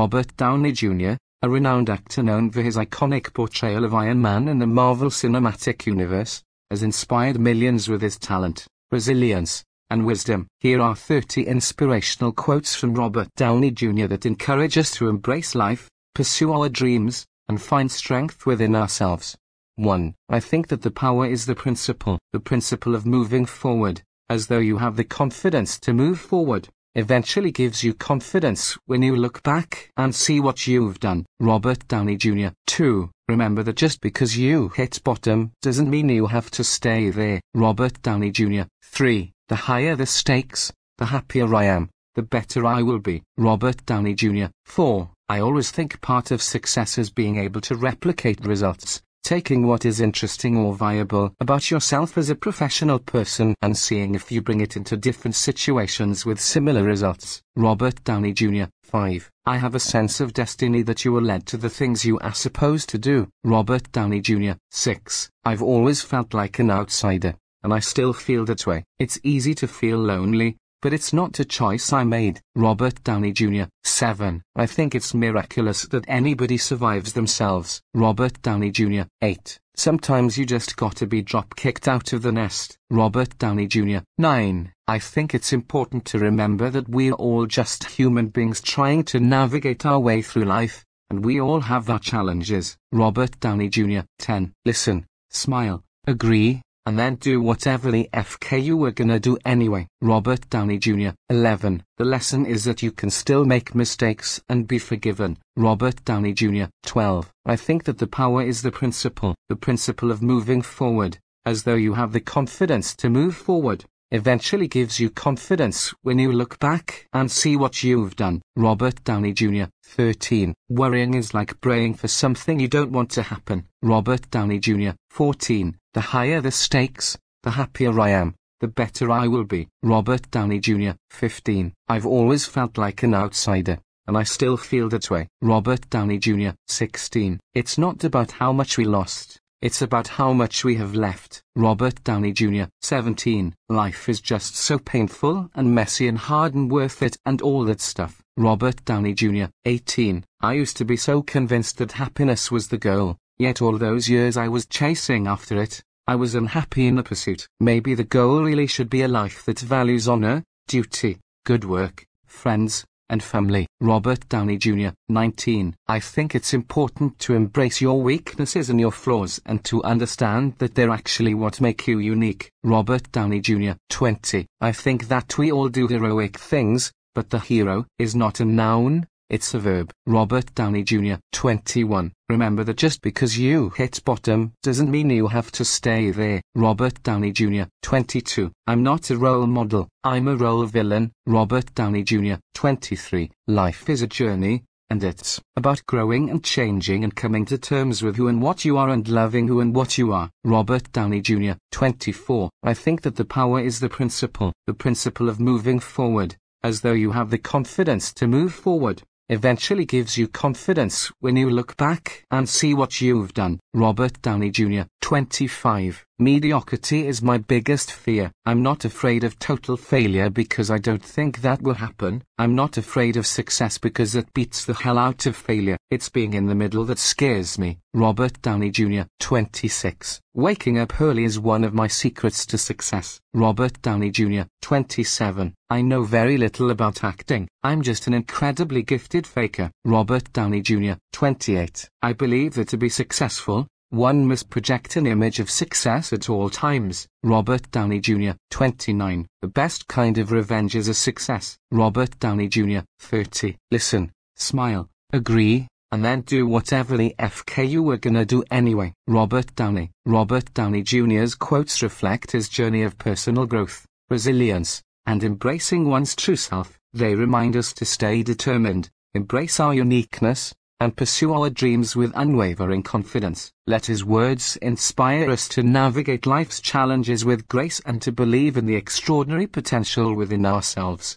Robert Downey Jr., a renowned actor known for his iconic portrayal of Iron Man in the Marvel Cinematic Universe, has inspired millions with his talent, resilience, and wisdom. Here are 30 inspirational quotes from Robert Downey Jr. that encourage us to embrace life, pursue our dreams, and find strength within ourselves. 1. I think that the power is the principle, the principle of moving forward, as though you have the confidence to move forward eventually gives you confidence when you look back and see what you've done. Robert Downey Jr. 2. Remember that just because you hit bottom doesn't mean you have to stay there. Robert Downey Jr. 3. The higher the stakes, the happier I am, the better I will be. Robert Downey Jr. 4. I always think part of success is being able to replicate results taking what is interesting or viable about yourself as a professional person and seeing if you bring it into different situations with similar results. Robert Downey Jr. 5. I have a sense of destiny that you are led to the things you are supposed to do. Robert Downey Jr. 6. I've always felt like an outsider, and I still feel that way. It's easy to feel lonely, but it's not a choice I made. Robert Downey Jr. 7. I think it's miraculous that anybody survives themselves. Robert Downey Jr. 8. Sometimes you just gotta be drop kicked out of the nest. Robert Downey Jr. 9. I think it's important to remember that we're all just human beings trying to navigate our way through life, and we all have our challenges. Robert Downey Jr. 10. Listen, smile, agree, and then do whatever the FK you were gonna do anyway. Robert Downey Jr. 11. The lesson is that you can still make mistakes and be forgiven. Robert Downey Jr. 12. I think that the power is the principle, the principle of moving forward, as though you have the confidence to move forward eventually gives you confidence when you look back and see what you've done. Robert Downey Jr. 13. Worrying is like praying for something you don't want to happen. Robert Downey Jr. 14. The higher the stakes, the happier I am, the better I will be. Robert Downey Jr. 15. I've always felt like an outsider, and I still feel that way. Robert Downey Jr. 16. It's not about how much we lost, it's about how much we have left. Robert Downey Jr. 17. Life is just so painful and messy and hard and worth it and all that stuff. Robert Downey Jr. 18. I used to be so convinced that happiness was the goal, yet all those years I was chasing after it, I was unhappy in the pursuit. Maybe the goal really should be a life that values honor, duty, good work, friends, and family. Robert Downey Jr., 19. I think it's important to embrace your weaknesses and your flaws and to understand that they're actually what make you unique. Robert Downey Jr., 20. I think that we all do heroic things, but the hero is not a noun, it's a verb. Robert Downey Jr., 21. Remember that just because you hit bottom doesn't mean you have to stay there. Robert Downey Jr., 22. I'm not a role model, I'm a role villain. Robert Downey Jr., 23. Life is a journey, and it's about growing and changing and coming to terms with who and what you are and loving who and what you are. Robert Downey Jr., 24. I think that the power is the principle, the principle of moving forward, as though you have the confidence to move forward eventually gives you confidence when you look back and see what you've done. Robert Downey Jr., 25. Mediocrity is my biggest fear. I'm not afraid of total failure because I don't think that will happen. I'm not afraid of success because it beats the hell out of failure. It's being in the middle that scares me. Robert Downey Jr., 26. Waking up early is one of my secrets to success. Robert Downey Jr., 27. I know very little about acting. I'm just an incredibly gifted faker. Robert Downey Jr., 28. I believe that to be successful, one must project an image of success at all times. Robert Downey Jr., 29. The best kind of revenge is a success. Robert Downey Jr., 30. Listen, smile, agree, and then do whatever the FK you were gonna do anyway. Robert Downey. Robert Downey Jr.'s quotes reflect his journey of personal growth, resilience, and embracing one's true self. They remind us to stay determined, embrace our uniqueness, and pursue our dreams with unwavering confidence. Let his words inspire us to navigate life's challenges with grace and to believe in the extraordinary potential within ourselves.